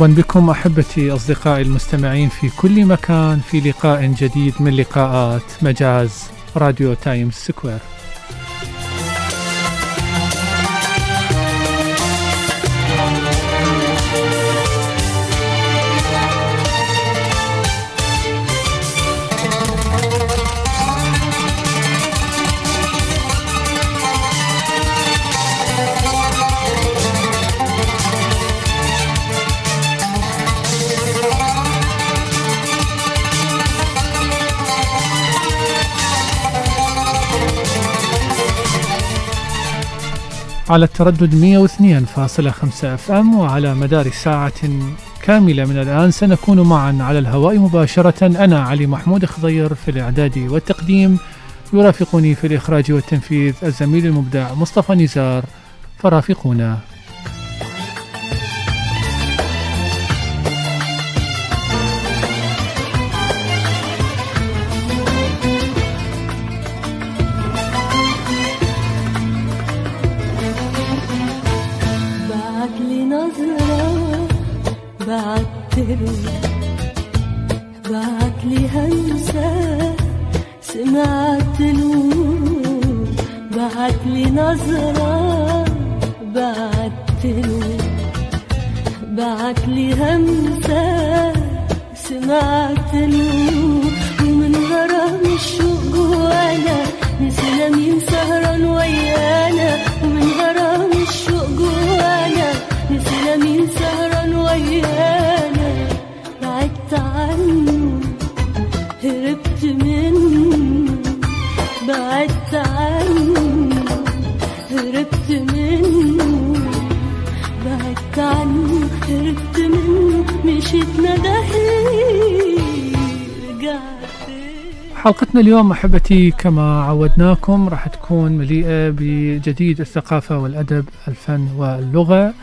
مرحبا بكم أحبتي أصدقائي المستمعين في كل مكان في لقاء جديد من لقاءات مجاز راديو تايمز سكوير. على التردد 102.5 أف إم وعلى مدار ساعة كاملة من الآن سنكون معا على الهواء مباشرة. أنا علي محمود خضير في الإعداد والتقديم. يرافقني في الإخراج والتنفيذ الزميل المبدع مصطفى نزار. فرافقونا. حلقتنا اليوم أحبتي كما عودناكم راح تكون مليئة بجديد الثقافة والأدب الفن واللغة.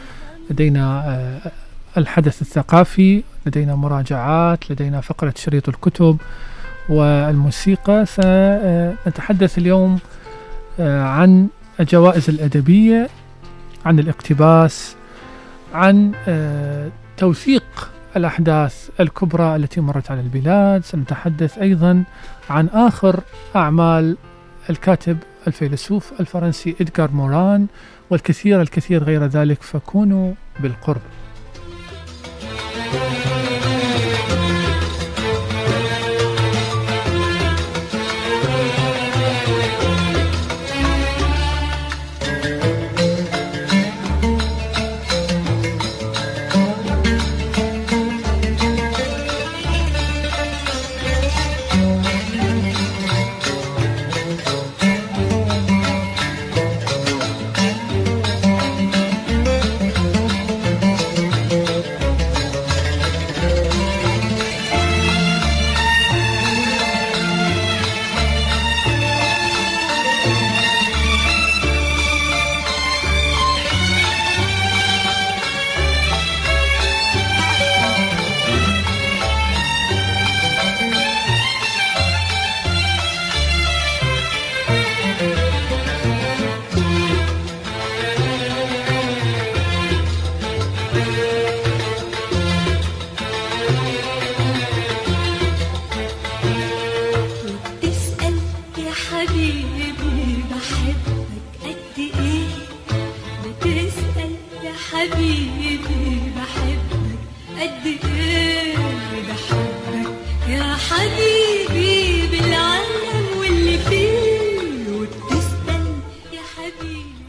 لدينا آه، الحدث الثقافي لدينا مراجعات لدينا فقرة شريط الكتب والموسيقى. سنتحدث اليوم آه، عن الجوائز الأدبية عن الاقتباس عن آه، توثيق الأحداث الكبرى التي مرت على البلاد. سنتحدث أيضا عن آخر أعمال الكاتب الفيلسوف الفرنسي إدغار موران والكثير الكثير غير ذلك فكونوا بالقرب.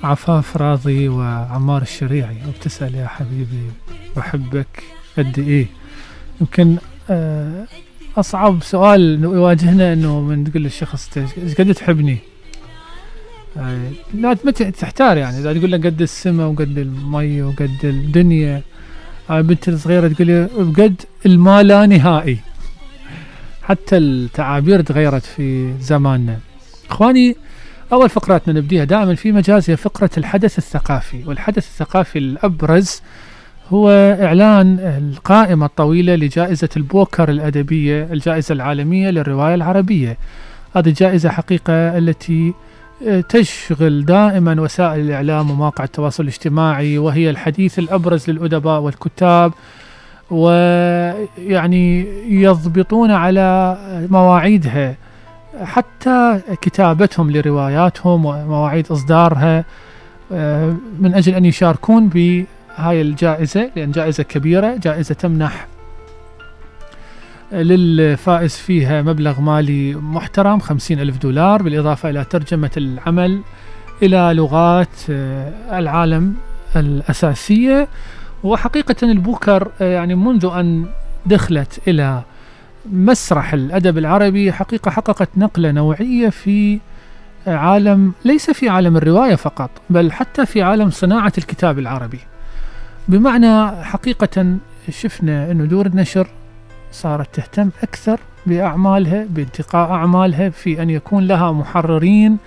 عفاف راضي وعمار الشريعي. وبتسأل يا حبيبي بحبك قد إيه؟ يمكن آه، أصعب سؤال يواجهنا أنه من تقول للشخص قد تحبني؟ آه، لا تحتار يعني. إذا تقول له قد السماء وقد المي وقد الدنيا آه، بنت الصغيرة تقول لي بقد الما لا نهائي. حتى التعابير تغيرت في زماننا. إخواني أول فقراتنا نبديها دائما في مجاز هي فقرة الحدث الثقافي والحدث الثقافي الأبرز هو إعلان القائمة الطويلة لجائزة البوكر الأدبية الجائزة العالمية للرواية العربية. هذه الجائزة حقيقة التي آه، تشغل دائما وسائل الإعلام ومواقع التواصل الاجتماعي وهي الحديث الأبرز للأدباء والكتاب ويعني يضبطون على مواعيدها. حتى كتابتهم لرواياتهم ومواعيد إصدارها آه، من أجل أن يشاركون بهاي الجائزة لأن جائزة كبيرة جائزة تمنح للفائز فيها مبلغ مالي محترم خمسين ألف دولار بالإضافة إلى ترجمة العمل إلى لغات آه، العالم الأساسية. وحقيقة البوكر آه، يعني منذ أن دخلت إلى مسرح الأدب العربي حقيقة حققت نقلة نوعية في عالم ليس في عالم الرواية فقط بل حتى في عالم صناعة الكتاب العربي. بمعنى حقيقة شفنا أن دور النشر صارت تهتم أكثر بأعمالها بانتقاء أعمالها في أن يكون لها محررين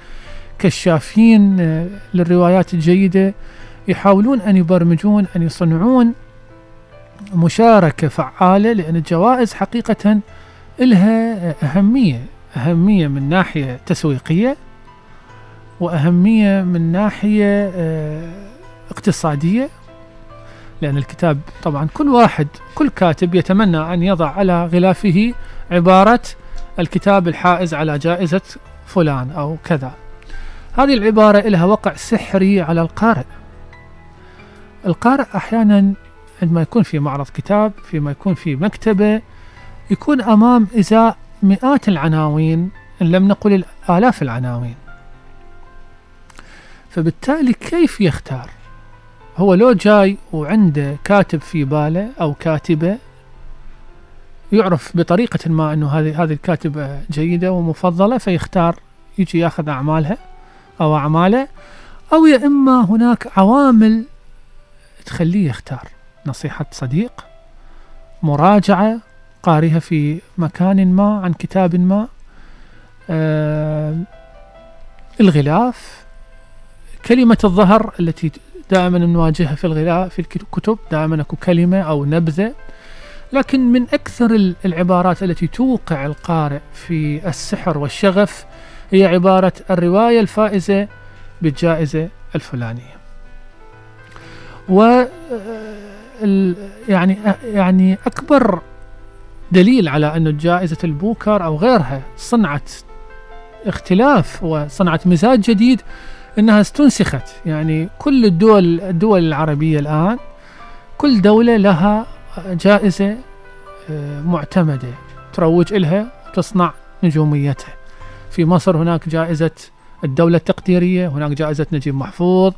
كشافين آه، للروايات الجيدة يحاولون أن يبرمجون أن يصنعون مشاركة فعالة لأن الجوائز حقيقة لها أهمية أهمية من ناحية تسويقية وأهمية من ناحية آه، اقتصادية لأن الكتاب طبعا كل واحد كل كاتب يتمنى أن يضع على غلافه عبارة الكتاب الحائز على جائزة فلان أو كذا. هذه العبارة لها وقع سحري على القارئ. القارئ أحيانا عندما يكون في معرض كتاب فيما يكون في مكتبة يكون أمام إزاء مئات العناوين إن لم نقل الآلاف العناوين. فبالتالي كيف يختار؟ هو لو جاي وعنده كاتب في باله أو كاتبة يعرف بطريقة ما أنه هذه هذه الكاتبة جيدة ومفضلة فيختار يجي ياخذ أعمالها أو أعماله أو يا إما هناك عوامل تخليه يختار. نصيحة صديق. مراجعة قارئها في مكان ما عن كتاب ما. آه الغلاف. كلمة الظهر التي دائما نواجهها في الغلاف في الكتب دائما أكو كلمة أو نبذة. لكن من أكثر ال- العبارات التي توقع القارئ في السحر والشغف هي عبارة الرواية الفائزة بالجائزة الفلانية. و آه، يعني يعني أكبر دليل على أن جائزة البوكر أو غيرها صنعت اختلاف وصنعت مزاج جديد أنها استنسخت. يعني كل الدول الدول العربية الآن كل دولة لها جائزة آه، معتمدة تروج إلها وتصنع نجوميتها. في مصر هناك جائزة الدولة التقديرية هناك جائزة نجيب محفوظ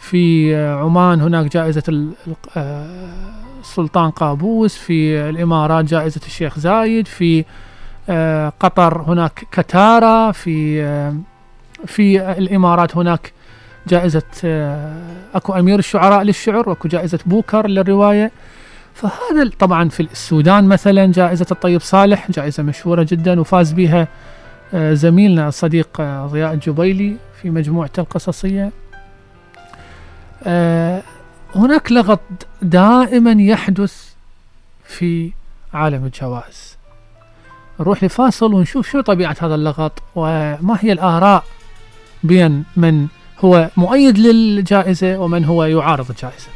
في آه، عمان هناك جائزة ال- ال- آه، السلطان قابوس في الإمارات جائزة الشيخ زايد في آه، قطر هناك كتارا في في الإمارات هناك جائزة أكو أمير الشعراء للشعر وأكو جائزة بوكر للرواية. فهذا طبعا في السودان مثلا جائزة الطيب صالح جائزة مشهورة جدا وفاز بها زميلنا الصديق ضياء الجبيلي في مجموعته القصصية. هناك لغط دائما يحدث في عالم الجوائز نروح لفاصل ونشوف شو طبيعة هذا اللغط وما هي الآراء بين من هو مؤيد للجائزة ومن هو يعارض الجائزة.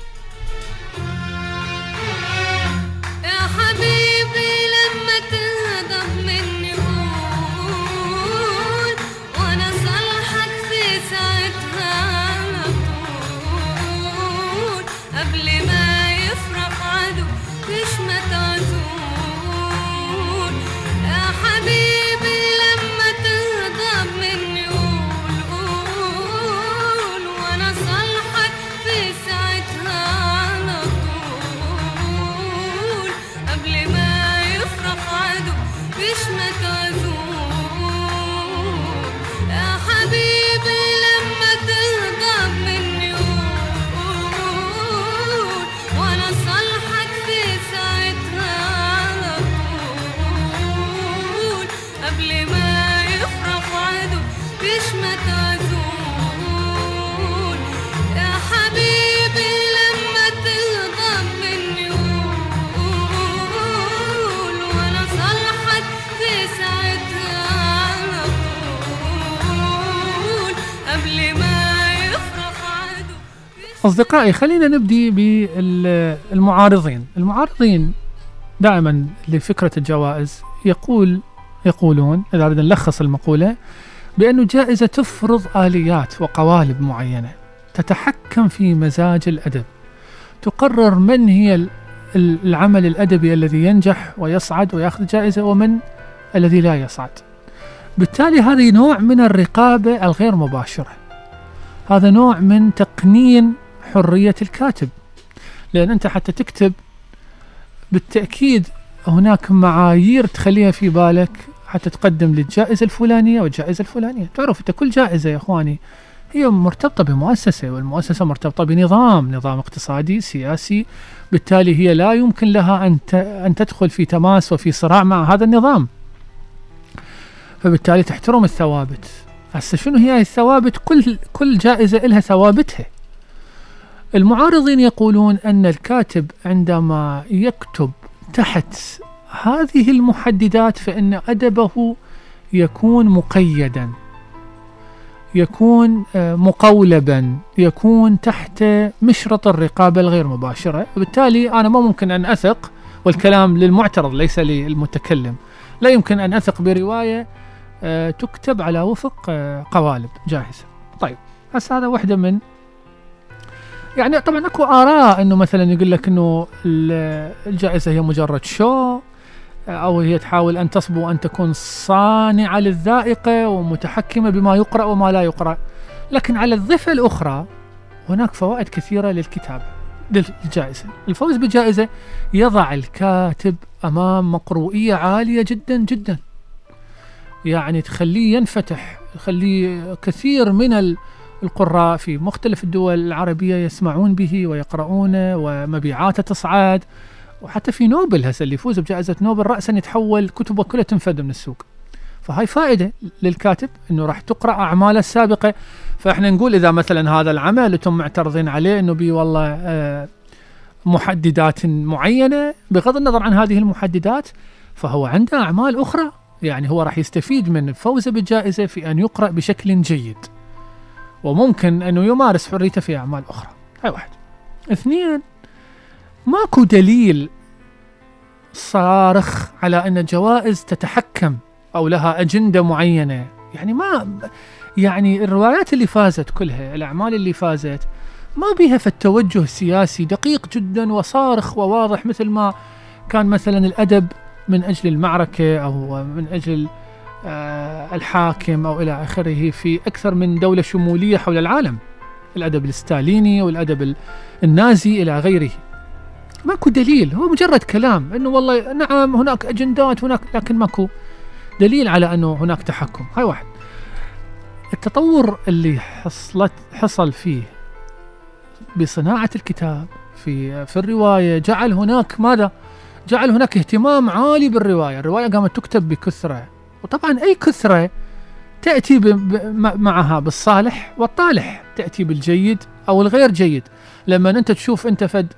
أصدقائي خلينا نبدي بالمعارضين. المعارضين دائما لفكرة الجوائز يقول يقولون إذا بدنا نلخص المقولة بأن الجائزة تفرض آليات وقوالب معينة تتحكم في مزاج الأدب. تقرر من هي ال- ال- العمل الأدبي الذي ينجح ويصعد ويأخذ جائزة ومن الذي لا يصعد. بالتالي هذه نوع من الرقابة الغير مباشرة. هذا نوع من تقنين حرية الكاتب. لأن أنت حتى تكتب بالتأكيد هناك معايير تخليها في بالك حتى تقدم للجائزة الفلانية والجائزة الفلانية. تعرف أنت كل جائزة يا إخواني هي مرتبطة بمؤسسة والمؤسسة مرتبطة بنظام نظام اقتصادي سياسي. بالتالي هي لا يمكن لها أن أن تدخل في تماس وفي صراع مع هذا النظام. فبالتالي تحترم الثوابت. هسه شنو هي الثوابت؟ كل كل جائزة لها ثوابتها. المعارضين يقولون أن الكاتب عندما يكتب تحت هذه المحددات فإن أدبه يكون مقيدا يكون آه، مقولبا يكون تحت مشرط الرقابة الغير مباشرة. وبالتالي أنا ما ممكن أن أثق والكلام للمعترض ليس للمتكلم. لا يمكن أن أثق برواية آه، تكتب على وفق آه، قوالب جاهزة. طيب هسه هذا واحدة من يعني طبعا أكو آراء إنه مثلا يقول لك إنه ال- الجائزة هي مجرد شو أو هي تحاول أن تصبو أن تكون صانعة للذائقة ومتحكمة بما يقرأ وما لا يقرأ. لكن على الضفة الأخرى هناك فوائد كثيرة للكتابه للجائزة. الفوز بالجائزه يضع الكاتب أمام مقروئية عالية جدا جدا. يعني تخليه ينفتح تخليه كثير من القراء في مختلف الدول العربية يسمعون به ويقرؤونه ومبيعاته تصعد. وحتى في نوبل هسه اللي يفوز بجائزة نوبل رأسا يتحول كتبه كلها تنفذ من السوق. فهاي فائدة للكاتب إنه راح تقرأ أعماله السابقة. فإحنا نقول إذا مثلا هذا العمل أنتم معترضين عليه إنه بي والله آه، محددات معينة بغض النظر عن هذه المحددات فهو عنده أعمال أخرى. يعني هو راح يستفيد من الفوز بالجائزة في أن يقرأ بشكل جيد. وممكن أنه يمارس حريته في أعمال أخرى. هاي واحد. اثنين ماكو دليل صارخ على أن الجوائز تتحكم أو لها أجندة معينة. يعني ما يعني الروايات اللي فازت كلها الأعمال اللي فازت ما بيها في التوجه سياسي دقيق جدا وصارخ وواضح مثل ما كان مثلا الأدب من أجل المعركة أو من آه، الحاكم أو إلى آخره في أكثر من دولة شمولية حول العالم. الأدب الستاليني والأدب ال- النازي إلى غيره. ماكو دليل هو مجرد كلام إنه والله نعم هناك أجندات هناك لكن ماكو دليل على إنه هناك تحكم. هاي واحد. التطور اللي حصلت حصل فيه بصناعة الكتاب في في الرواية جعل هناك ماذا؟ جعل هناك اهتمام عالي بالرواية. الرواية قامت تكتب بكثرة. وطبعا أي كثرة تأتي ب- ب- م- معها بالصالح والطالح تأتي بالجيد أو الغير جيد. لما أنت تشوف أنت فد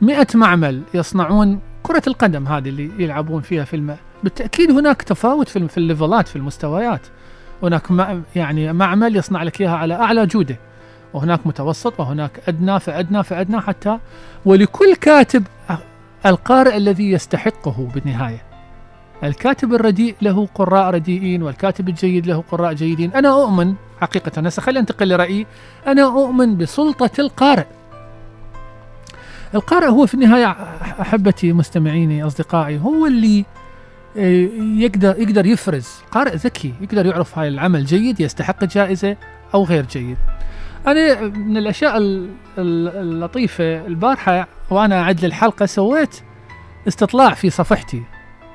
مئة معمل يصنعون كرة القدم هذه اللي يلعبون فيها في الماء بالتأكيد هناك تفاوت في الليفلات في المستويات. هناك يعني معمل يصنع لك إياها على أعلى جودة. وهناك متوسط وهناك أدنى فأدنى فأدنى حتى ولكل كاتب القارئ الذي يستحقه بالنهاية. الكاتب الرديء له قراء رديئين والكاتب الجيد له قراء جيدين. أنا أؤمن حقيقة هسه خلينا ننتقل لرأيي. أنا أؤمن بسلطة القارئ. القارئ هو في النهاية أحبتي مستمعيني أصدقائي هو اللي آه، يقدر يقدر يفرز. قارئ ذكي يقدر يعرف هاي العمل جيد يستحق الجائزة أو غير جيد. أنا من الأشياء ال- ال- اللطيفة البارحة وأنا أعد للحلقة سويت استطلاع في صفحتي.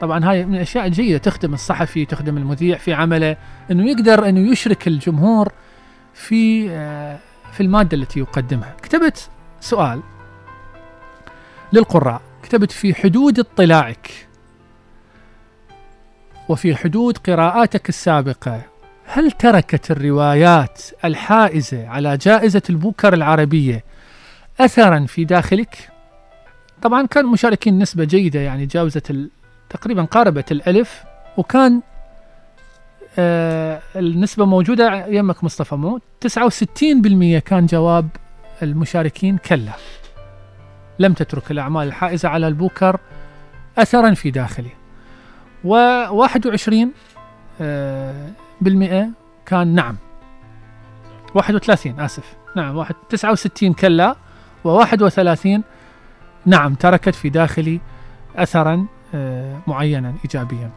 طبعا هاي من الأشياء الجيدة تخدم الصحفي تخدم المذيع في عمله أنه يقدر أنه يشرك الجمهور في آه، في المادة التي يقدمها كتبت سؤال للقراء كتبت في حدود اطلاعك وفي حدود قراءاتك السابقة هل تركت الروايات الحائزة على جائزة البوكر العربية أثرا في داخلك؟ طبعا كان مشاركين نسبة جيدة يعني جاوزت تقريبا قاربت الألف وكان آه النسبة موجودة يمك مصطفى مو 69% كان جواب المشاركين كلا. لم تترك الأعمال الحائزة على البوكر أثرا في داخلي. و21 آه، بالمئة كان نعم. 31 آسف. نعم واحد 69 كلا و31 نعم تركت في داخلي أثرا معينا إيجابيا.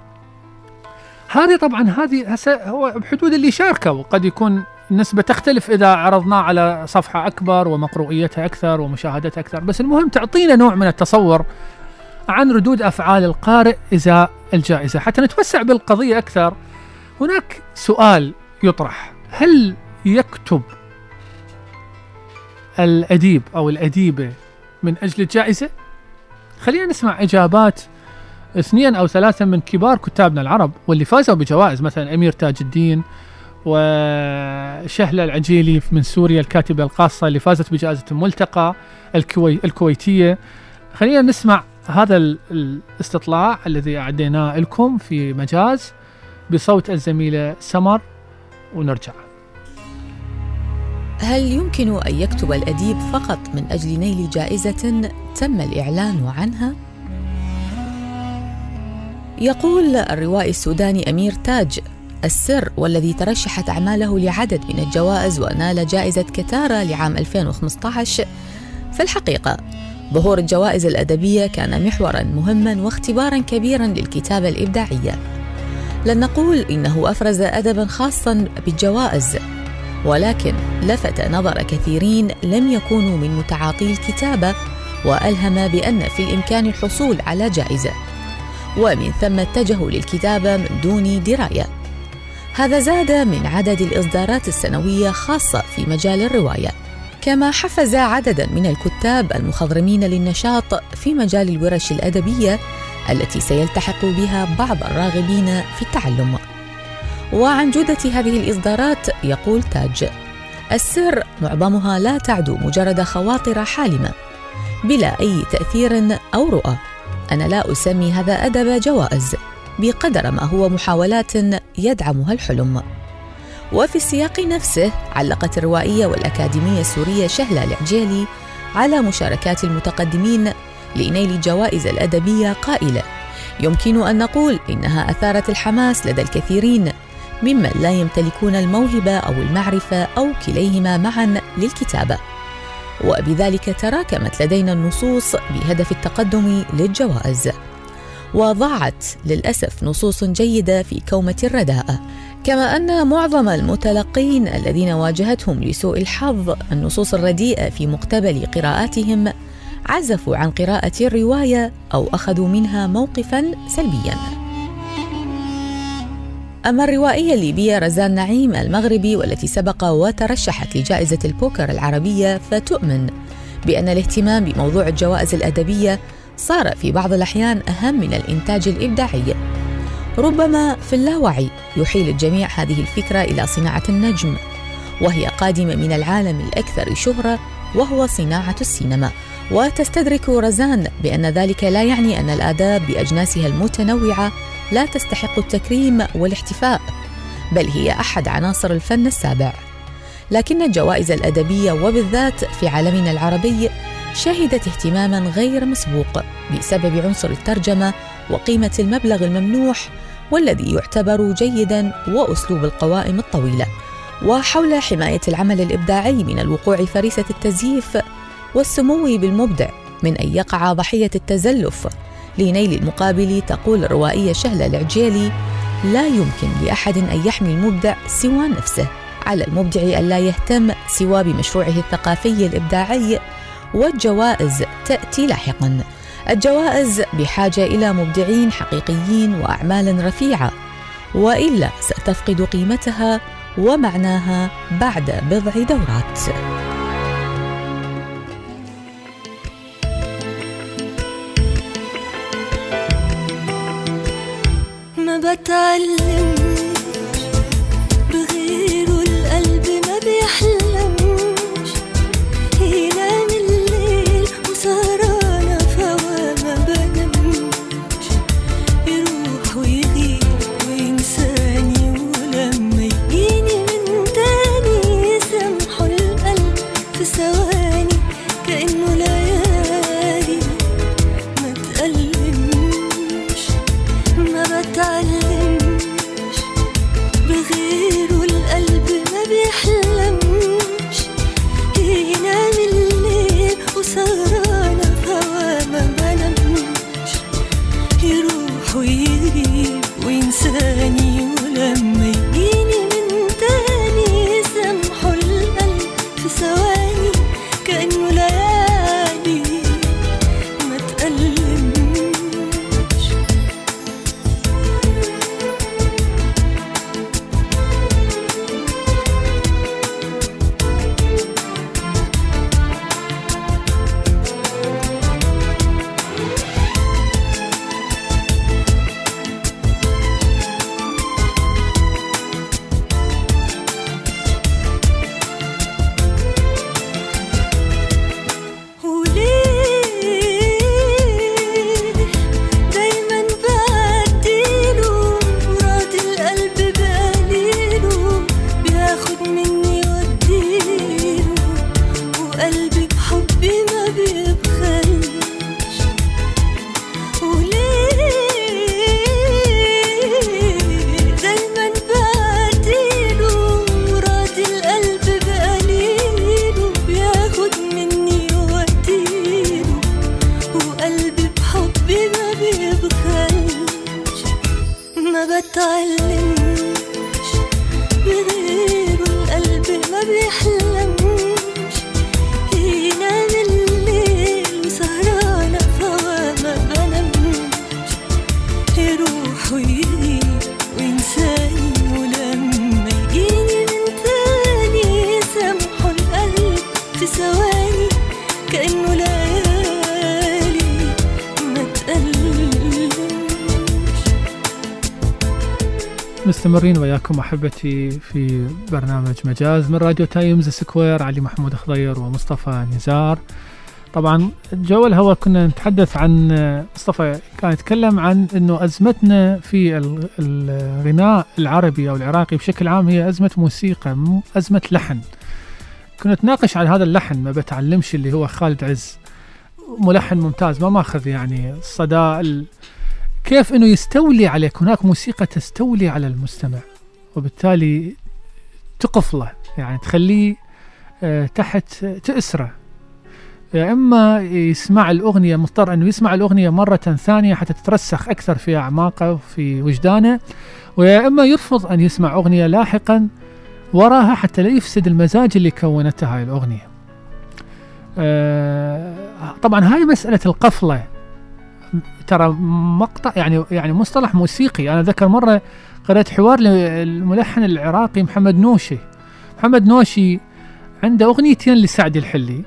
هذه طبعا هذه هسه هو بحدود اللي شاركوا قد يكون النسبة تختلف إذا عرضناه على صفحة أكبر ومقروئيتها أكثر ومشاهدتها أكثر. بس المهم تعطينا نوع من التصور عن ردود أفعال القارئ إزاء الجائزة. حتى نتوسع بالقضية أكثر هناك سؤال يطرح. هل يكتب الأديب أو الأديبة من أجل الجائزة؟ خلينا نسمع إجابات اثنين أو ثلاثة من كبار كتابنا العرب واللي فازوا بجوائز مثلا أمير تاج الدين وشهلة العجيلي من سوريا الكاتبة القاصة اللي فازت بجائزة الملتقى الكوي الكويتية خلينا نسمع هذا ال- الاستطلاع الذي أعديناه لكم في مجاز بصوت الزميلة سمر ونرجع هل يمكن أن يكتب الأديب فقط من أجل نيل جائزة تم الإعلان عنها؟ يقول الروائي السوداني أمير تاج السر والذي ترشحت أعماله لعدد من الجوائز ونال جائزة كتارا لعام 2015 في الحقيقة ظهور الجوائز الأدبية كان محورا مهما واختبارا كبيرا للكتابة الإبداعية. لن نقول إنه أفرز أدبا خاصا بالجوائز ولكن لفت نظر كثيرين لم يكونوا من متعاطي الكتابة وألهم بأن في الإمكان الحصول على جائزة. ومن ثم اتجهوا للكتابة من دون دراية. هذا زاد من عدد الإصدارات السنوية خاصة في مجال الرواية كما حفز عددا من الكتاب المخضرمين للنشاط في مجال الورش الأدبية التي سيلتحق بها بعض الراغبين في التعلم. وعن جودة هذه الإصدارات يقول تاج السر معظمها لا تعدو مجرد خواطر حالمة بلا أي تأثير أو رؤى. أنا لا أسمي هذا أدب جوائز بقدر ما هو محاولات يدعمها الحلم. وفي السياق نفسه علقت الروائية والأكاديمية السورية شهلة العجيلي على مشاركات المتقدمين لنيل الجوائز الأدبية قائلة يمكن أن نقول إنها أثارت الحماس لدى الكثيرين ممن لا يمتلكون الموهبة أو المعرفة أو كليهما معا للكتابة. وبذلك تراكمت لدينا النصوص بهدف التقدم للجوائز. وضاعت للأسف نصوص جيدة في كومة الرداءة كما أن معظم المتلقين الذين واجهتهم لسوء الحظ النصوص الرديئة في مقتبل قراءاتهم عزفوا عن قراءة الرواية أو أخذوا منها موقفا سلبيا. أما الروائية الليبية رزان نعيم المغربي والتي سبق وترشحت لجائزة البوكر العربية فتؤمن بأن الاهتمام بموضوع الجوائز الأدبية صار في بعض الأحيان أهم من الإنتاج الإبداعي. ربما في اللاوعي يحيل الجميع هذه الفكرة إلى صناعة النجم وهي قادمة من العالم الأكثر شهرة وهو صناعة السينما. وتستدرك رزان بأن ذلك لا يعني أن الآداب بأجناسها المتنوعة لا تستحق التكريم والاحتفاء بل هي أحد عناصر الفن السابع. لكن الجوائز الأدبية وبالذات في عالمنا العربي شهدت اهتماما غير مسبوق بسبب عنصر الترجمة وقيمة المبلغ الممنوح والذي يعتبر جيدا وأسلوب القوائم الطويلة. وحول حماية العمل الإبداعي من الوقوع فريسة التزييف والسمو بالمبدع من أن يقع ضحية التزلف. لنيل المقابل تقول الروائية شهلة العجيلي لا يمكن لأحد أن يحمي المبدع سوى نفسه. على المبدع أن لا يهتم سوى بمشروعه الثقافي الإبداعي. والجوائز تأتي لاحقا. الجوائز بحاجة إلى مبدعين حقيقيين وأعمال رفيعة. وإلا ستفقد قيمتها ومعناها بعد بضع دورات. بتعلم احبتي في برنامج مجاز من راديو تايمز سكوير علي محمود خضير ومصطفى نزار. طبعا جو الهواء كنا نتحدث عن مصطفى كان يتكلم عن إنه أزمتنا في ال- الغناء العربي أو العراقي بشكل عام هي أزمة موسيقى مو أزمة لحن. كنا نتناقش على هذا اللحن ما بتعلمش اللي هو خالد عز. ملحن ممتاز ما ماخذ يعني الصدى ال- كيف إنه يستولي عليك؟ هناك موسيقى تستولي على المستمع. وبالتالي تقفله يعني تخليه آه، تحت تأسرة. يا إما يسمع الأغنية مضطر أنه يسمع الأغنية مرة ثانية حتى تترسخ أكثر في أعماقه وفي وجدانه ويا اما يرفض أن يسمع أغنية لاحقا وراها حتى لا يفسد المزاج اللي كونته هاي الأغنية. آه، طبعا هاي مسألة القفلة. ترى مقطع يعني يعني مصطلح موسيقي. أنا ذكر مرة قرأت حوار للملحن العراقي محمد نوشي. محمد نوشي عنده أغنيتين لسعد الحلي.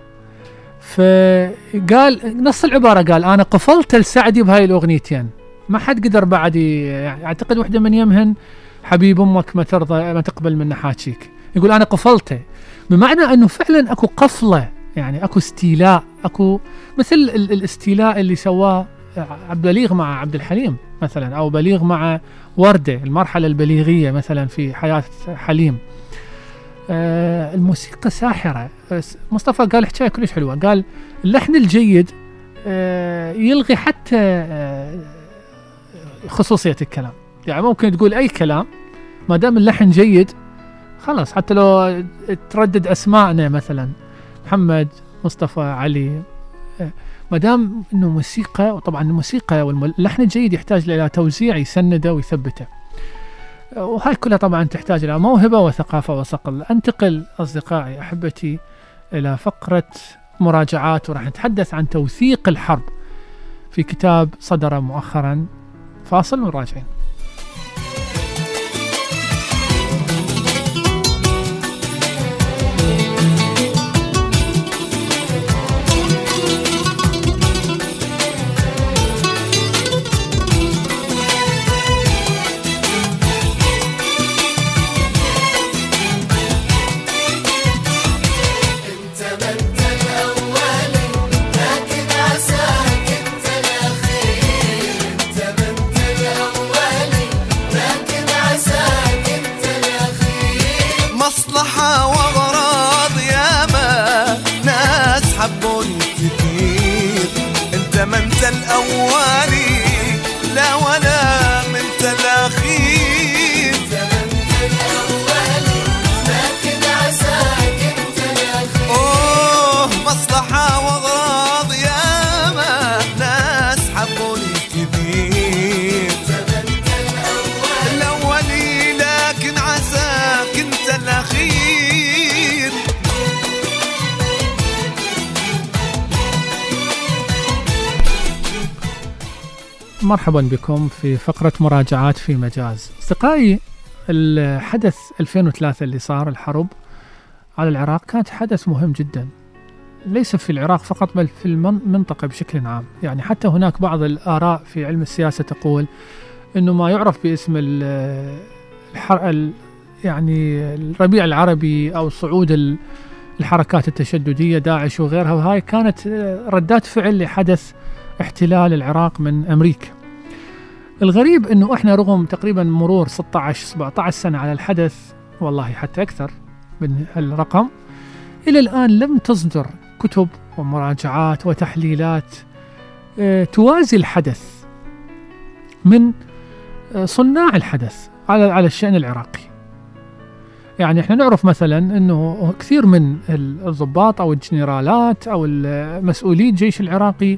فقال نص العبارة قال أنا قفلت لسعدي بهاي الأغنيتين. ما حد قدر بعد أعتقد واحدة من يمهن حبيب أمك ما ترضى ما تقبل من حاجيك يقول أنا قفلته. بمعنى أنه فعلا أكو قفلة يعني أكو استيلاء أكو مثل ال- الاستيلاء اللي سواه عبد البليغ مع عبد الحليم. مثلا أو بليغ مع وردة المرحلة البليغية مثلا في حياة حليم. آه الموسيقى ساحرة. بس مصطفى قال حكاية كلش حلوة. قال اللحن الجيد آه يلغي حتى آه خصوصية الكلام. يعني ممكن تقول أي كلام ما دام اللحن جيد خلاص. حتى لو تردد أسماءنا مثلا محمد مصطفى علي ما دام إنه موسيقى وطبعا الموسيقى واللحن الجيد يحتاج إلى توزيع يسنده ويثبته. وهاي كلها طبعا تحتاج إلى موهبة وثقافة وصقل. أنتقل أصدقائي أحبتي إلى فقرة مراجعات وراح نتحدث عن توثيق الحرب في كتاب صدر مؤخرا. فاصل وراجعين مرحبا بكم في فقرة مراجعات في مجاز. أصدقائي الحدث 2003 اللي صار الحرب على العراق كانت حدث مهم جدا. ليس في العراق فقط بل في المنطقة بشكل عام. يعني حتى هناك بعض الآراء في علم السياسة تقول أنه ما يعرف باسم ال- الحر... ال... يعني الربيع العربي أو صعود ال- الحركات التشددية داعش وغيرها. وهاي كانت ردات فعل لحدث احتلال العراق من أمريكا. الغريب إنه إحنا رغم تقريبا مرور 16 17 سنة على الحدث والله حتى أكثر من هالرقم إلى الآن لم تصدر كتب ومراجعات وتحليلات آه، توازي الحدث من آه، صناع الحدث على على الشأن العراقي. يعني إحنا نعرف مثلا إنه كثير من الضباط أو الجنرالات أو مسؤولي الجيش العراقي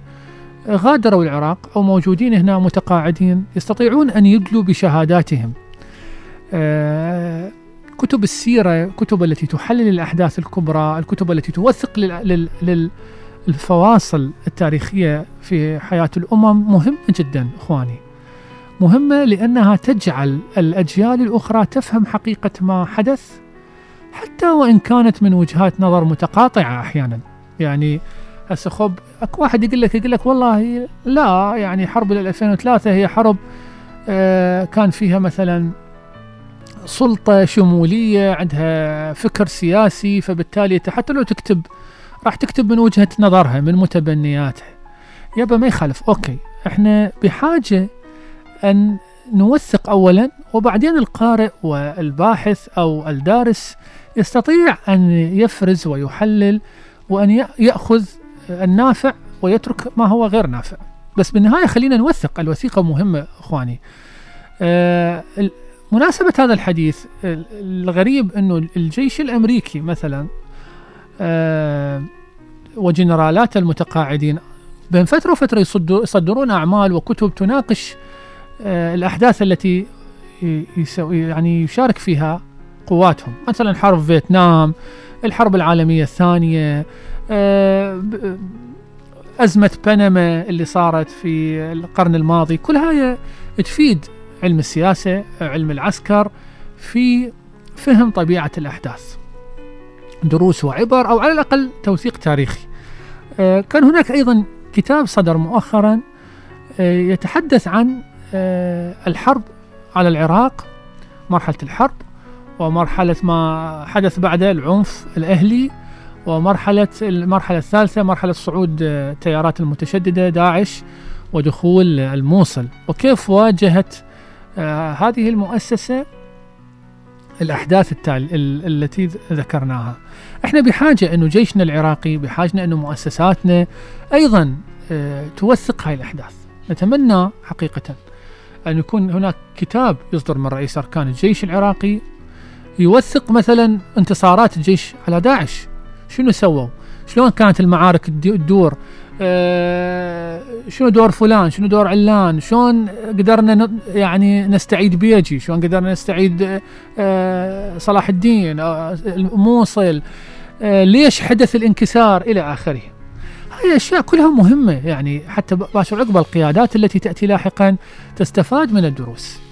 غادروا العراق أو موجودين هنا متقاعدين يستطيعون أن يدلوا بشهاداتهم. آه، كتب السيرة كتب التي تحلل الأحداث الكبرى الكتب التي توثق لل- لل- لل- الفواصل التاريخية في حياة الأمم مهمة جدا إخواني. مهمة لأنها تجعل الأجيال الأخرى تفهم حقيقة ما حدث حتى وإن كانت من وجهات نظر متقاطعة أحيانا. يعني هسه خب اكو واحد يقول لك يقول لك والله لا يعني حرب ال 2003 هي حرب آه كان فيها مثلا سلطة شمولية عندها فكر سياسي فبالتالي حتى لو تكتب راح تكتب من وجهة نظرها من متبنياتها. يبا ما يخالف أوكي. إحنا بحاجة أن نوثق أولا وبعدين القارئ والباحث أو الدارس يستطيع أن يفرز ويحلل وأن ي- يأخذ النافع ويترك ما هو غير نافع. بس بالنهاية خلينا نوثق الوثيقة مهمة أخواني. آه، مناسبة هذا الحديث ال- الغريب أنه الجيش الأمريكي مثلا آه، وجنرالات المتقاعدين بين فترة وفترة يصدر- يصدرون أعمال وكتب تناقش آه، الأحداث التي يعني يشارك فيها قواتهم. مثلا حرب فيتنام الحرب العالمية الثانية أزمة بنما اللي صارت في القرن الماضي. كل هاي تفيد علم السياسة علم العسكر في فهم طبيعة الأحداث. دروس وعبر أو على الأقل توثيق تاريخي. آه، كان هناك أيضا كتاب صدر مؤخرا آه، يتحدث عن آه، الحرب على العراق مرحلة الحرب ومرحلة ما حدث بعد العنف الأهلي ومرحلة المرحلة الثالثة مرحلة صعود آه، التيارات المتشددة داعش ودخول الموصل. وكيف واجهت آه، هذه المؤسسة الأحداث التالي ال- التي ذكرناها؟ إحنا بحاجة أنه جيشنا العراقي بحاجة أنه مؤسساتنا أيضا آه، توثق هاي الأحداث. نتمنى حقيقة أن يكون هناك كتاب يصدر من رئيس أركان الجيش العراقي يوثق مثلا انتصارات الجيش على داعش. شنو سووا؟ شلون كانت المعارك تدور؟ آه، شنو دور فلان؟ شنو دور علان؟ شلون قدرنا يعني نستعيد بيجي؟ شلون قدرنا نستعيد آه، صلاح الدين آه، الموصل آه، ليش حدث الانكسار إلى آخره؟ هاي أشياء كلها مهمة يعني حتى باشر عقب القيادات التي تأتي لاحقا تستفاد من الدروس.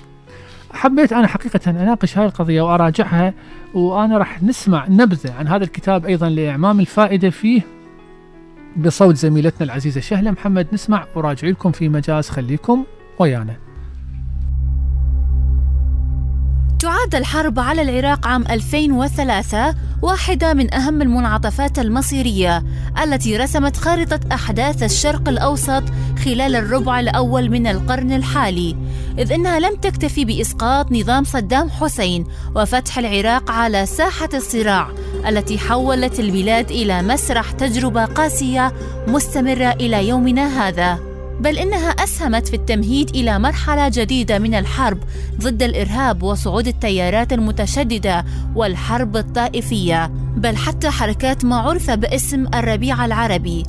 حبيت أنا حقيقة أناقش هاي القضية وأراجعها وأنا راح نسمع نبذة عن هذا الكتاب أيضا لإعمام الفائدة فيه بصوت زميلتنا العزيزة شهلة محمد. نسمع وراجع لكم في مجاز. خليكم ويانا. تعد الحرب على العراق عام 2003 واحدة من أهم المنعطفات المصيرية التي رسمت خارطة أحداث الشرق الأوسط خلال الربع الأول من القرن الحالي إذ إنها لم تكتفي بإسقاط نظام صدام حسين وفتح العراق على ساحة الصراع التي حولت البلاد إلى مسرح تجربة قاسية مستمرة إلى يومنا هذا. بل إنها أسهمت في التمهيد إلى مرحلة جديدة من الحرب ضد الإرهاب وصعود التيارات المتشددة والحرب الطائفية بل حتى حركات ما عرف باسم الربيع العربي.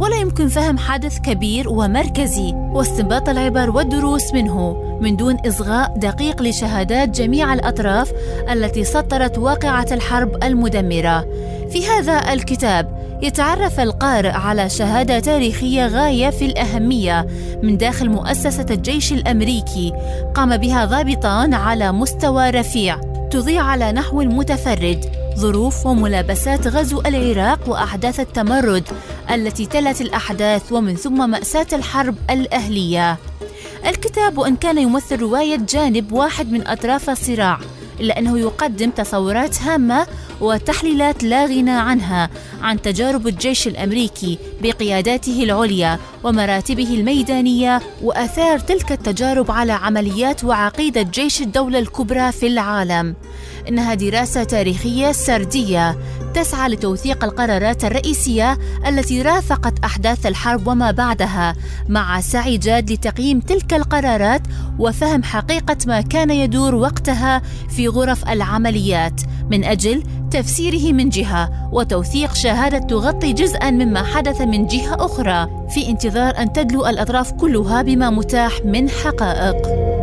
ولا يمكن فهم حدث كبير ومركزي واستنباط العبر والدروس منه من دون إصغاء دقيق لشهادات جميع الأطراف التي سطرت واقعة الحرب المدمرة. في هذا الكتاب يتعرف القارئ على شهادة تاريخية غاية في الأهمية من داخل مؤسسة الجيش الأمريكي قام بها ضابطان على مستوى رفيع تضيع على نحو متفرد ظروف وملابسات غزو العراق وأحداث التمرد التي تلت الأحداث ومن ثم مأساة الحرب الأهلية. الكتاب وإن كان يمثل رواية جانب واحد من أطراف الصراع إلا أنه يقدم تصورات هامة وتحليلات لا غنى عنها عن تجارب الجيش الأمريكي بقياداته العليا ومراتبه الميدانية وآثار تلك التجارب على عمليات وعقيدة جيش الدولة الكبرى في العالم. إنها دراسة تاريخية سردية تسعى لتوثيق القرارات الرئيسية التي رافقت أحداث الحرب وما بعدها مع سعي جاد لتقييم تلك القرارات وفهم حقيقة ما كان يدور وقتها في غرف العمليات من أجل تفسيره من جهة وتوثيق شهادة تغطي جزءا مما حدث من جهة أخرى في انتظار أن تدلو الأطراف كلها بما متاح من حقائق.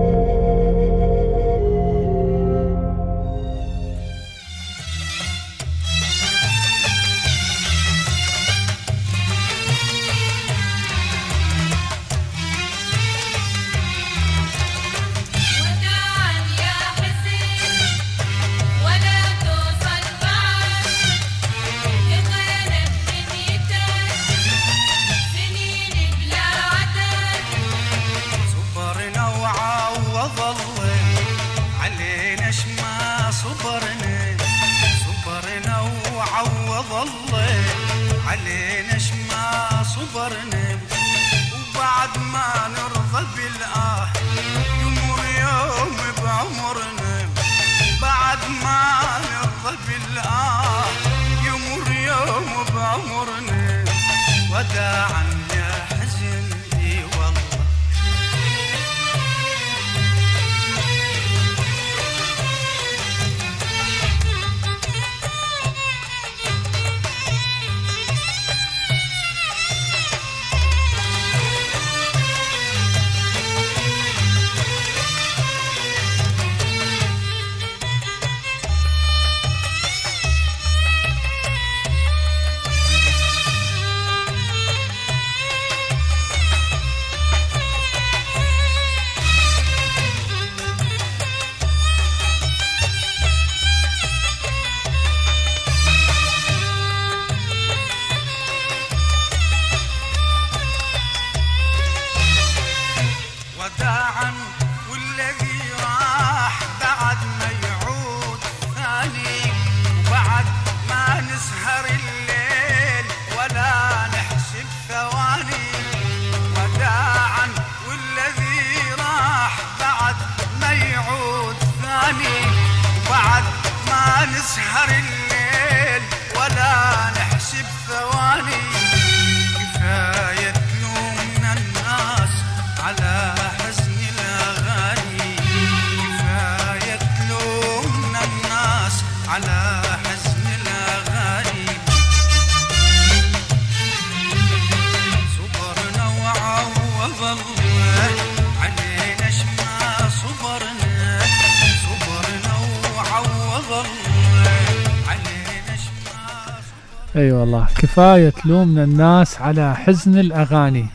أي أيوة والله. كفاية تلومنا الناس على حزن الأغاني.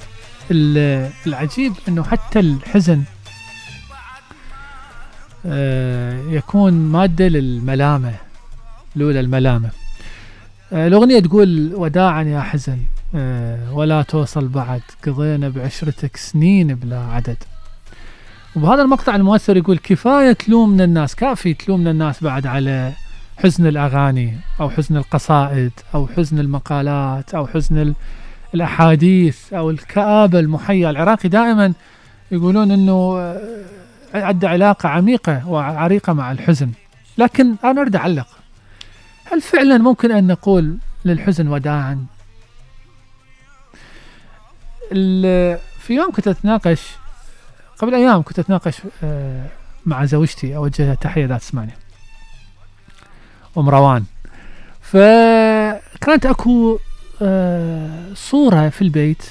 ال- العجيب إنه حتى الحزن آه، يكون مادة للملامة لولا الملامة. آه، الأغنية تقول وداعا يا حزن آه، ولا توصل بعد. قضينا بعشرتك سنين بلا عدد. وبهذا المقطع المؤثر يقول كفاية تلومنا الناس كافي تلومنا الناس بعد على حزن الأغاني أو حزن القصائد أو حزن المقالات أو حزن ال- الأحاديث أو الكآبة المحية. العراقي دائما يقولون أنه آه، عنده علاقة عميقة وعريقة مع الحزن. لكن أنا أريد أعلق. هل فعلا ممكن أن نقول للحزن وداعا؟ في يوم كنت أتناقش قبل أيام كنت أتناقش آه، مع زوجتي أوجه تحية ذات اسمعني أم روان. فكانت أكو آه، صورة في البيت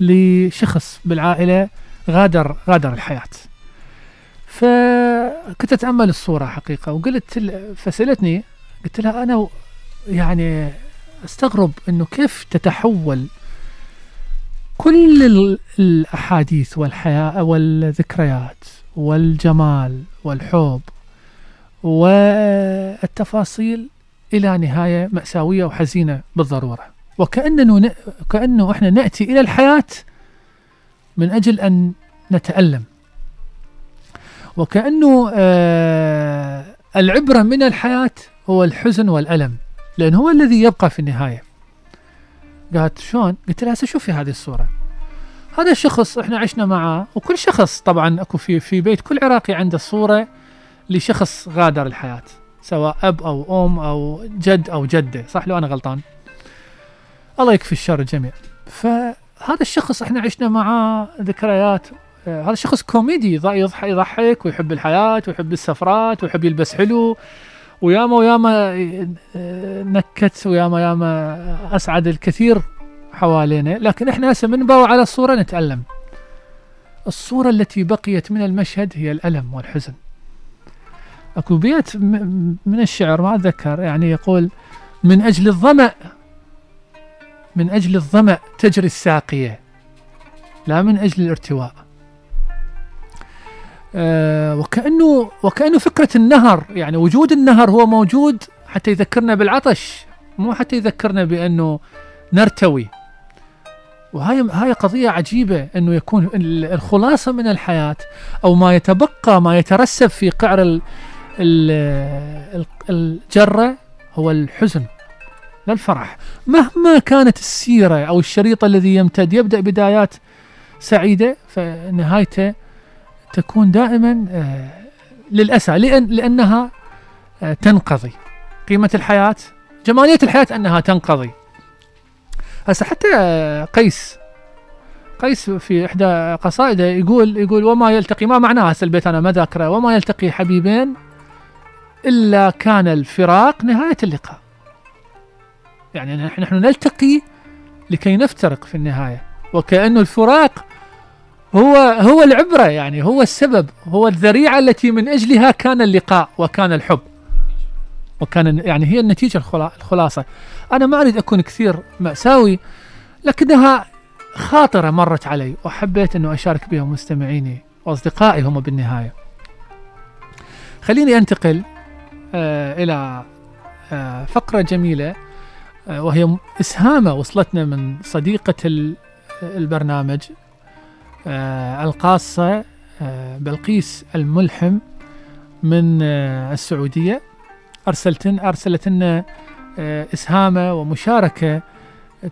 لشخص بالعائلة غادر غادر الحياة. فكنت أتأمل الصورة حقيقة وقلت فسألتني قلت لها أنا و- يعني أستغرب إنه كيف تتحول كل ال- الأحاديث والحياة والذكريات والجمال والحب والتفاصيل إلى نهاية مأساوية وحزينة بالضرورة. وكأنه ن... كأنه إحنا نأتي إلى الحياة من أجل أن نتألم. وكأنه آه العبرة من الحياة هو الحزن والألم لأن هو الذي يبقى في النهاية. قالت شلون؟ قلت لها هسه شوفي هذه الصورة. هذا الشخص إحنا عشنا معاه وكل شخص طبعا أكو في في بيت كل عراقي عنده صورة لشخص غادر الحياة سواء أب أو أم أو جد أو جدة صح لو أنا غلطان؟ الله يكفي الشر الجميع فهذا الشخص إحنا عشنا معاه ذكريات آه، هذا شخص كوميدي يض- يضح- يضحك ويحب الحياة ويحب السفرات ويحب يلبس حلو وياما وياما آه، نكت وياما ياما أسعد الكثير حوالينا. لكن إحنا هسه من باو على الصورة نتألم. الصورة التي بقيت من المشهد هي الألم والحزن. أكو بيت من الشعر ما أتذكر يعني يقول من أجل الظمأ من أجل الظمأ تجري الساقية لا من أجل الارتواء. آه وكأنه وكأنه فكرة النهر يعني وجود النهر هو موجود حتى يذكرنا بالعطش مو حتى يذكرنا بأنه نرتوي. وهاي هاي قضية عجيبة إنه يكون ال- الخلاصة من الحياة أو ما يتبقى ما يترسب في قعر الجرة هو الحزن للفرح مهما كانت السيرة أو الشريط الذي يمتد يبدأ بدايات سعيدة فنهايته تكون دائما آه، للأسى لأن لأنها آه، تنقضي. قيمة الحياة جمالية الحياة أنها تنقضي. هسه حتى آه، قيس قيس في إحدى قصائده يقول يقول وما يلتقي ما معناها هسه البيت أنا ما ذاكره. وما يلتقي حبيبين إلا كان الفراق نهاية اللقاء. يعني نحن نلتقي لكي نفترق في النهاية. وكأنه الفراق هو هو العبرة يعني هو السبب هو الذريعة التي من أجلها كان اللقاء وكان الحب. وكان يعني هي النتيجة الخلا- الخلاصة. أنا ما أريد أكون كثير مأساوي لكنها خاطرة مرت علي وحبيت أنه أشارك بها مستمعيني وأصدقائي هم بالنهاية. خليني أنتقل إلى آه فقرة جميلة آه وهي إسهامة وصلتنا من صديقة ال- البرنامج آه القاصة آه بلقيس الملحم من آه السعودية أرسلتن أرسلت لنا آه إسهامة ومشاركة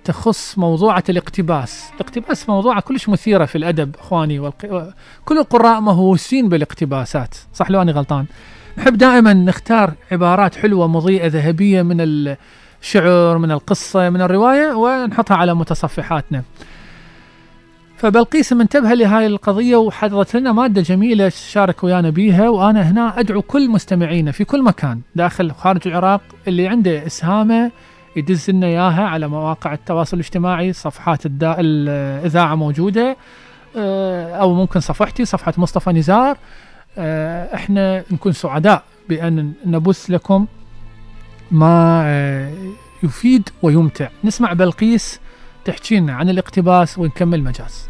تخص موضوعة الاقتباس الاقتباس موضوعة كلش مثيرة في الأدب أخواني. كل القراء مهووسين بالاقتباسات صح لو أنا غلطان نحب دائما نختار عبارات حلوة مضيئة ذهبية من الشعر من القصة من الرواية ونحطها على متصفحاتنا. فبلقيس منتبهة لهاي القضية وحضرت لنا مادة جميلة شارك ويانا بيها وأنا هنا أدعو كل مستمعينا في كل مكان داخل وخارج العراق اللي عنده إسهامة يدز لنا إياها على مواقع التواصل الاجتماعي صفحات الدا... الإذاعة موجودة آه، أو ممكن صفحتي صفحة مصطفى نزار. إحنا نكون سعداء بأن نبث لكم ما آه، يفيد ويمتع. نسمع بلقيس تحكي لنا عن الاقتباس ونكمل مجاز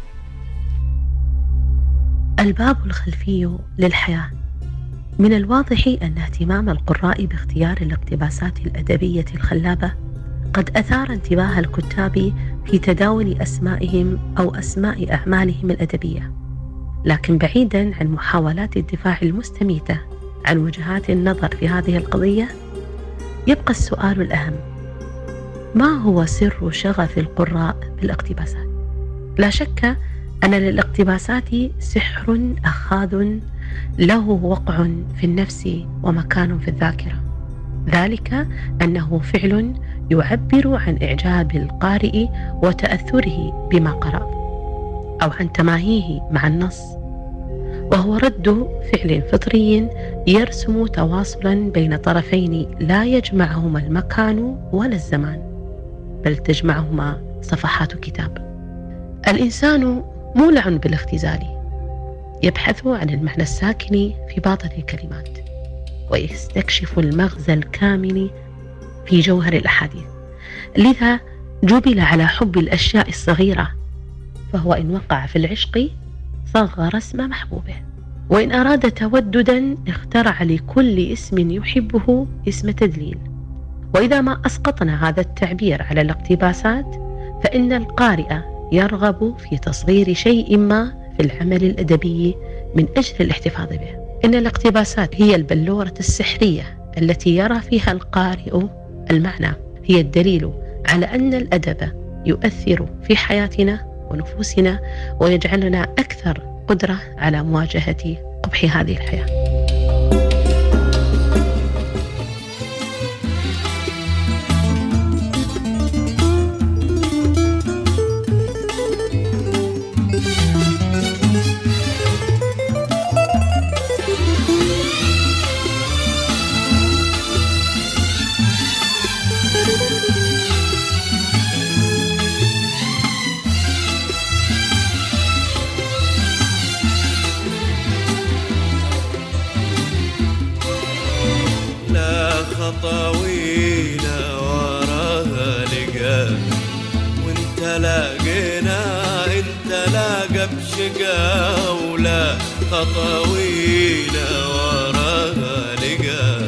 الباب الخلفي للحياة. من الواضح أن اهتمام القراء باختيار الاقتباسات الأدبية الخلابة قد أثار انتباه الكتاب في تداول أسمائهم أو أسماء أعمالهم الأدبية. لكن بعيدا عن محاولات الدفاع المستميتة عن وجهات النظر في هذه القضية يبقى السؤال الأهم. ما هو سر شغف القراء بالاقتباسات؟ لا شك أن للاقتباسات سحر أخاذ له وقع في النفس ومكان في الذاكرة. ذلك أنه فعل يعبر عن إعجاب القارئ وتأثره بما قرأ. أو عن تماهيه مع النص. وهو رد فعل فطري يرسم تواصلا بين طرفين لا يجمعهما المكان ولا الزمان بل تجمعهما صفحات كتاب. الإنسان مولع بالاختزال يبحث عن المعنى الساكن في باطن الكلمات ويستكشف المغزى الكامن في جوهر الأحاديث. لذا جبل على حب الأشياء الصغيرة فهو إن وقع في العشق صغر اسم محبوبه وإن أراد توددا اخترع لكل اسم يحبه اسم تدليل وإذا ما أسقطنا هذا التعبير على الاقتباسات فإن القارئ يرغب في تصغير شيء ما في العمل الأدبي من أجل الاحتفاظ به. إن الاقتباسات هي البلورة السحرية التي يرى فيها القارئ المعنى. هي الدليل على أن الأدب يؤثر في حياتنا ونفوسنا ويجعلنا أكثر قدرة على مواجهة قبح هذه الحياة. ولا خطاوينا وراها لقى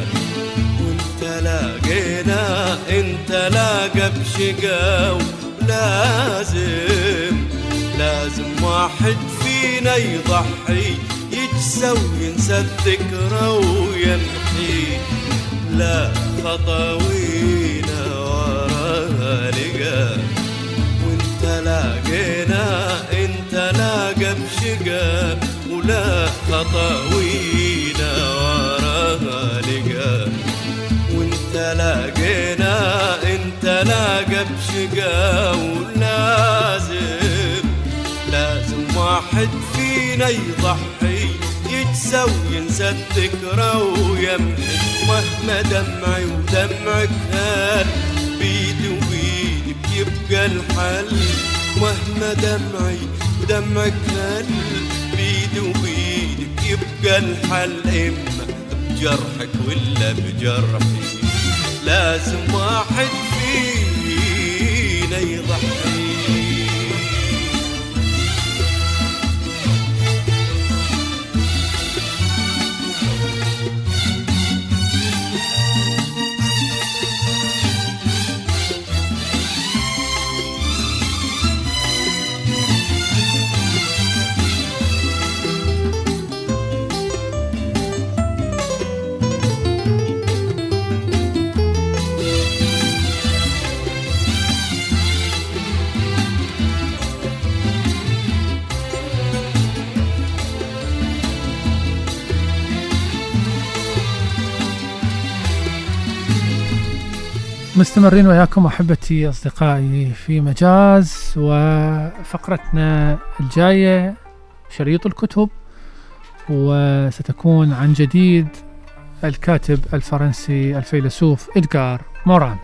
وانت لاقينا إنت لاقى بشقا لازم لازم واحد فينا يضحي يجسى وينسى الذكرى ويمحي. لا خطاوينا خطاوينا وراها لقى وإنت لاقينا إنت لاقى بشقا ولازم لازم واحد فينا يضحي يجسى وينسى الذكرى ويمحي مهما دمعي ودمعك هال بيدي وبيدك يبقى الحل مهما دمعي ودمعك هال بيدي وبيدك الحل اما بجرحك ولا بجرحي. لازم واحد مستمرين وياكم أحبتي أصدقائي في مجاز وفقرتنا الجاية شريط الكتب وستكون عن جديد الكاتب الفرنسي الفيلسوف إدغار موران.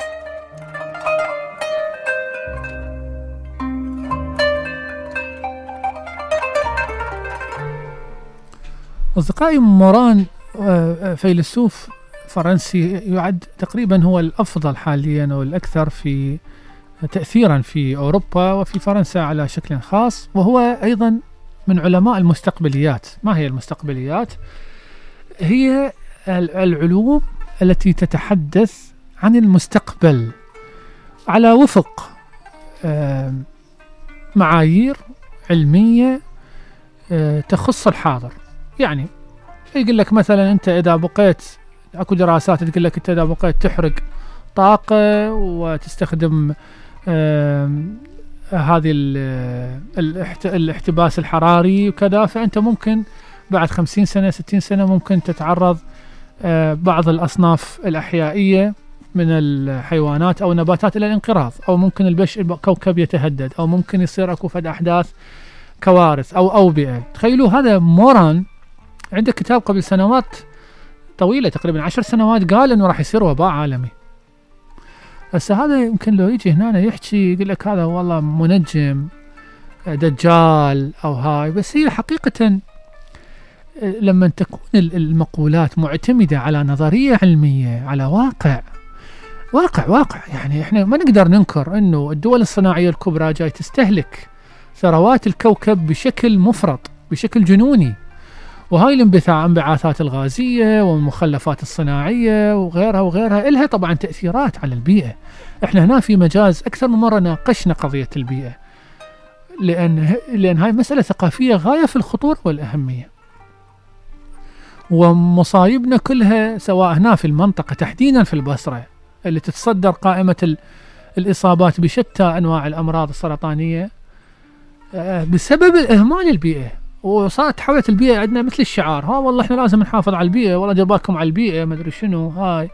أصدقائي موران آه، آه، فيلسوف فرنسي يعد تقريبا هو الأفضل حاليا والأكثر في تأثيرا في أوروبا وفي فرنسا على شكل خاص. وهو أيضا من علماء المستقبليات. ما هي المستقبليات؟ هي ال- العلوم التي تتحدث عن المستقبل على وفق معايير علمية آه، تخص الحاضر. يعني يقول لك مثلا أنت إذا بقيت أكو دراسات تقول لك أنت إذا بقيت تحرق طاقة وتستخدم هذه ال- الاحت- الاحتباس الحراري وكذا فأنت ممكن بعد 50 سنة 60 سنة ممكن تتعرض آه، بعض الأصناف الأحيائية من الحيوانات أو النباتات إلى الانقراض أو ممكن البش الكوكب يتهدد أو ممكن يصير أكو فد أحداث كوارث أو أوبئة. تخيلوا هذا موران عنده كتاب قبل سنوات طويلة تقريبا عشر سنوات قال إنه راح يصير وباء عالمي. هسه هذا يمكن لو يجي هنا يحكي يقول لك هذا والله منجم دجال أو هاي. بس هي حقيقة آه، لما تكون ال- المقولات معتمدة على نظرية علمية على واقع واقع واقع. يعني إحنا ما نقدر ننكر إنه الدول الصناعية الكبرى جاي تستهلك ثروات الكوكب بشكل مفرط بشكل جنوني. وهاي الانبثاع انبعاثات الغازية والمخلفات الصناعية وغيرها وغيرها إلها طبعا تأثيرات على البيئة. إحنا هنا في مجاز أكثر من مرة ناقشنا قضية البيئة لأن, لأن هاي مسألة ثقافية غاية في الخطورة والأهمية. ومصايبنا كلها سواء هنا في المنطقة تحديدا في البصرة اللي تتصدر قائمة ال- الإصابات بشتى أنواع الأمراض السرطانية آه، بسبب إهمال البيئة وصارت تحولت البيئة عندنا مثل الشعار. ها والله إحنا لازم نحافظ على البيئة والله دير بالكم على البيئة ما أدري شنو هاي.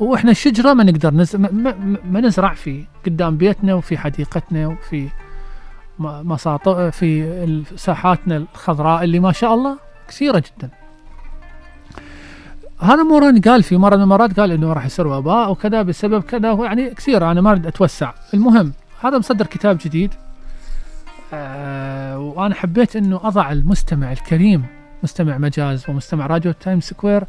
وإحنا الشجرة ما نقدر نز... ما, ما, نزرع في قدام بيتنا وفي حديقتنا وفي مساطئ في ساحاتنا الخضراء اللي ما شاء الله كثيرة جدا. هذا موران قال في مرة من المرات قال إنه راح يصير وباء وكذا بسبب كذا يعني كثير أنا ما أريد أتوسع. المهم هذا مصدر كتاب جديد. آه وأنا حبيت إنه أضع المستمع الكريم مستمع مجاز ومستمع راديو تايم سكوير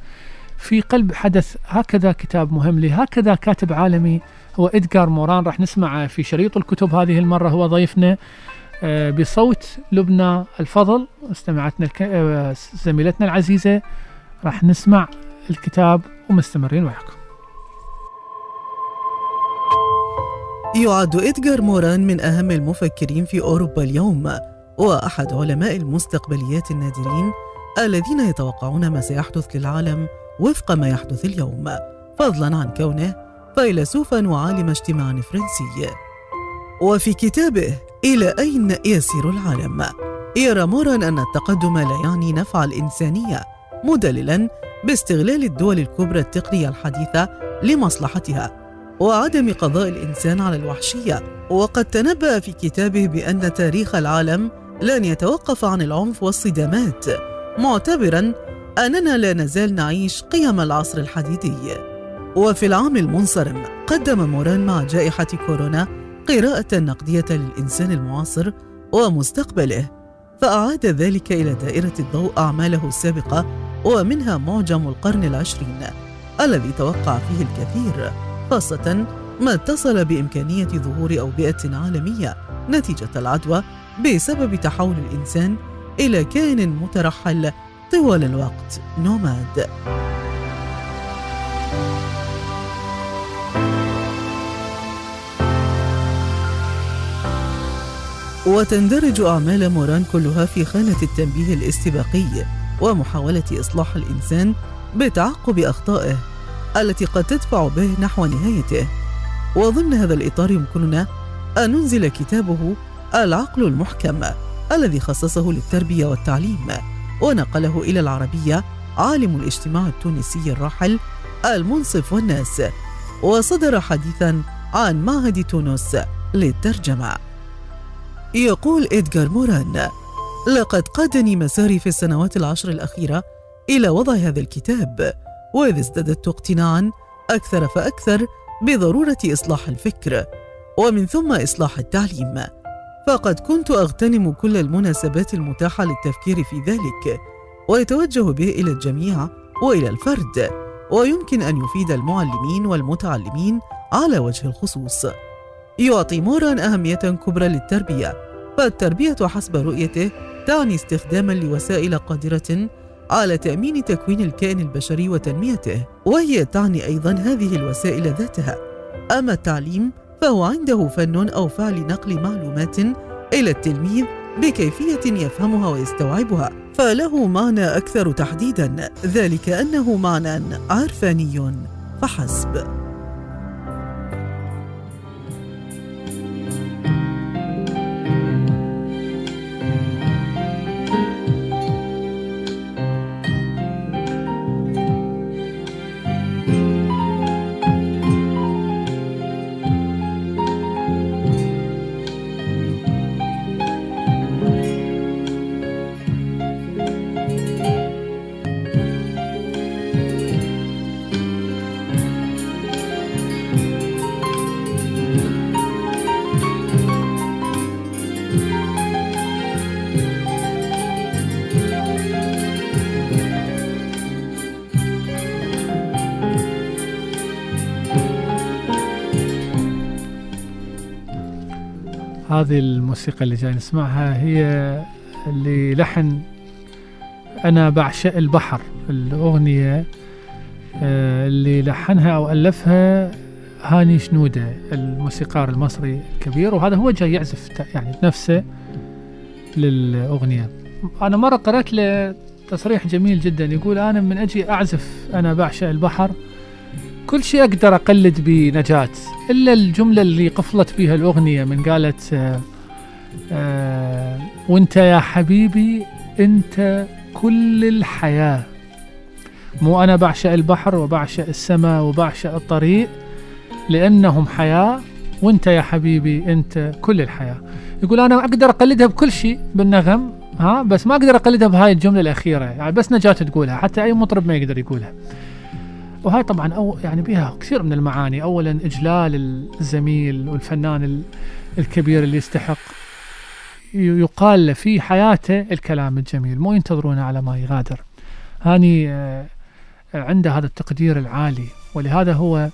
في قلب حدث هكذا كتاب مهم لي هكذا كاتب عالمي هو إدغار موران. راح نسمعه في شريط الكتب هذه المرة هو ضيفنا آه، بصوت لبنى الفضل مستمعتنا الك... آه، زميلتنا العزيزة. راح نسمع الكتاب ومستمرين وياكم. يعد إدغار موران من أهم المفكرين في أوروبا اليوم وأحد علماء المستقبليات النادرين الذين يتوقعون ما سيحدث للعالم وفق ما يحدث اليوم. فضلا عن كونه فيلسوفا وعالم اجتماع فرنسي. وفي كتابه إلى أين يسير العالم؟ يرى موران أن التقدم لا يعني نفع الإنسانية مدللا باستغلال الدول الكبرى التقنية الحديثة لمصلحتها. وعدم قضاء الإنسان على الوحشية. وقد تنبأ في كتابه بأن تاريخ العالم لن يتوقف عن العنف والصدامات. معتبرا أننا لا نزال نعيش قيم العصر الحديدي. وفي العام المنصرم قدم موران مع جائحة كورونا قراءة نقدية للإنسان المعاصر ومستقبله فأعاد ذلك إلى دائرة الضوء أعماله السابقة ومنها معجم القرن العشرين الذي توقع فيه الكثير. خاصة ما اتصل بإمكانية ظهور أوبئة عالمية نتيجة العدوى بسبب تحول الإنسان إلى كائن مترحل طوال الوقت نوماد. وتندرج أعمال موران كلها في خانة التنبيه الاستباقي ومحاولة إصلاح الإنسان بتعقب أخطائه. التي قد تدفع به نحو نهايته. وضمن هذا الإطار يمكننا أن ننزل كتابه العقل المحكم الذي خصصه للتربية والتعليم ونقله إلى العربية عالم الاجتماع التونسي الراحل المنصف والناس. وصدر حديثا عن معهد تونس للترجمة. يقول إدغار موران لقد قادني مساري في السنوات العشر الأخيرة إلى وضع هذا الكتاب وإذ ازددت اقتناعا أكثر فأكثر بضرورة إصلاح الفكر ومن ثم إصلاح التعليم. فقد كنت أغتنم كل المناسبات المتاحة للتفكير في ذلك ويتوجه به إلى الجميع وإلى الفرد ويمكن أن يفيد المعلمين والمتعلمين على وجه الخصوص. يعطي موران أهمية كبرى للتربية فالتربية حسب رؤيته تعني استخداما لوسائل قادرة على تأمين تكوين الكائن البشري وتنميته وهي تعني أيضا هذه الوسائل ذاتها. أما التعليم فهو عنده فن أو فعل نقل معلومات إلى التلميذ بكيفية يفهمها ويستوعبها فله معنى أكثر تحديدا ذلك أنه معنى عرفاني فحسب. هذه الموسيقى اللي جاي نسمعها هي اللي لحن أنا بعشق البحر الأغنية آه، اللي لحنها أو ألفها هاني شنودة الموسيقار المصري الكبير وهذا هو جاي يعزف يعني نفسه للأغنية. أنا مرة قرأت له تصريح جميل جدا يقول أنا من أجي أعزف أنا بعشق البحر كل شيء أقدر أقلد بنجاة إلا الجملة اللي قفلت بها الأغنية من قالت آه آه وأنت يا حبيبي أنت كل الحياة. مو أنا بعشق البحر وبعشق السماء وبعشق الطريق لأنهم حياة وأنت يا حبيبي أنت كل الحياة. يقول أنا أقدر أقلدها بكل شيء بالنغم ها بس ما أقدر أقلدها بهاي الجملة الأخيرة يعني بس نجاة تقولها حتى أي مطرب ما يقدر يقولها. وهاي طبعا أو يعني بها كثير من المعاني. اولا إجلال الزميل والفنان ال- الكبير اللي يستحق. يقال في حياته الكلام الجميل مو ينتظرونه على ما يغادر. هاني آه، عنده هذا التقدير العالي ولهذا هو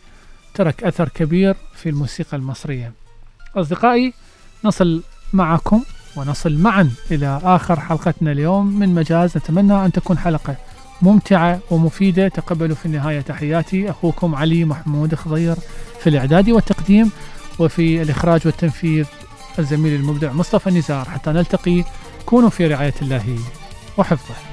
ترك أثر كبير في الموسيقى المصرية. أصدقائي نصل معكم ونصل معا إلى آخر حلقتنا اليوم. من مجاز نتمنى أن تكون حلقة ممتعة ومفيدة. تقبلوا في النهاية تحياتي. أخوكم علي محمود خضير في الإعداد والتقديم وفي الإخراج والتنفيذ الزميل المبدع مصطفى النزار حتى نلتقي كونوا في رعاية الله وحفظه.